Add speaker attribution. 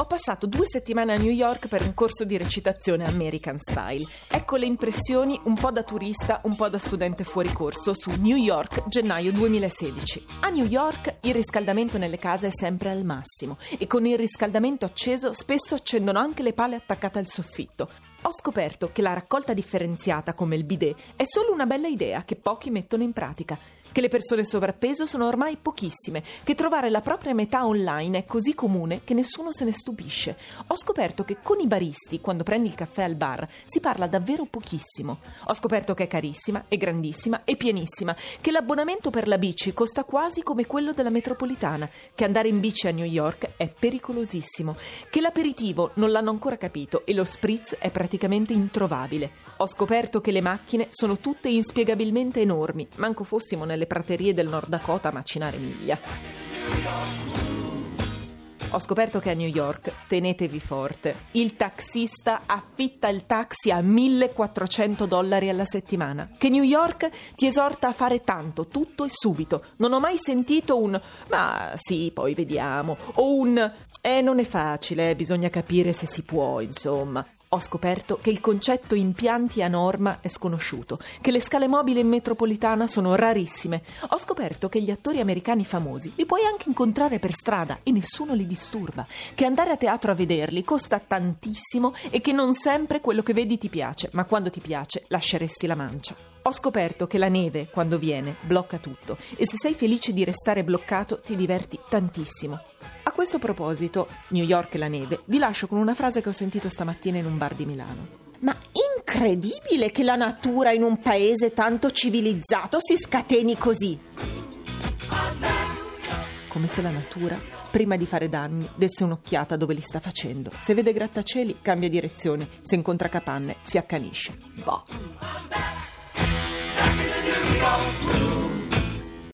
Speaker 1: Ho passato due settimane a New York per un corso di recitazione American Style. Ecco le impressioni un po' da turista, un po' da studente fuori corso su New York, gennaio 2016. A New York il riscaldamento nelle case è sempre al massimo e con il riscaldamento acceso spesso accendono anche le pale attaccate al soffitto. Ho scoperto che la raccolta differenziata come il bidet è solo una bella idea che pochi mettono in pratica che le persone sovrappeso sono ormai pochissime, che trovare la propria metà online è così comune che nessuno se ne stupisce. Ho scoperto che con i baristi, quando prendi il caffè al bar, si parla davvero pochissimo. Ho scoperto che è carissima, è grandissima e pienissima, che l'abbonamento per la bici costa quasi come quello della metropolitana, che andare in bici a New York è pericolosissimo, che l'aperitivo non l'hanno ancora capito e lo spritz è praticamente introvabile. Ho scoperto che le macchine sono tutte inspiegabilmente enormi, manco fossimo nelle praterie del Nord Dakota a macinare miglia. Ho scoperto che a New York, tenetevi forte, il taxista affitta il taxi a 1400 dollari alla settimana. Che New York ti esorta a fare tanto, tutto e subito. Non ho mai sentito un ma sì, poi vediamo, o un eh, non è facile, bisogna capire se si può, insomma. Ho scoperto che il concetto impianti a norma è sconosciuto, che le scale mobili in metropolitana sono rarissime. Ho scoperto che gli attori americani famosi li puoi anche incontrare per strada e nessuno li disturba, che andare a teatro a vederli costa tantissimo e che non sempre quello che vedi ti piace, ma quando ti piace lasceresti la mancia. Ho scoperto che la neve, quando viene, blocca tutto e se sei felice di restare bloccato ti diverti tantissimo. A questo proposito, New York e la neve, vi lascio con una frase che ho sentito stamattina in un bar di Milano.
Speaker 2: Ma incredibile che la natura in un paese tanto civilizzato si scateni così.
Speaker 1: Come se la natura, prima di fare danni, desse un'occhiata dove li sta facendo. Se vede grattacieli, cambia direzione. Se incontra capanne, si accanisce. Boh.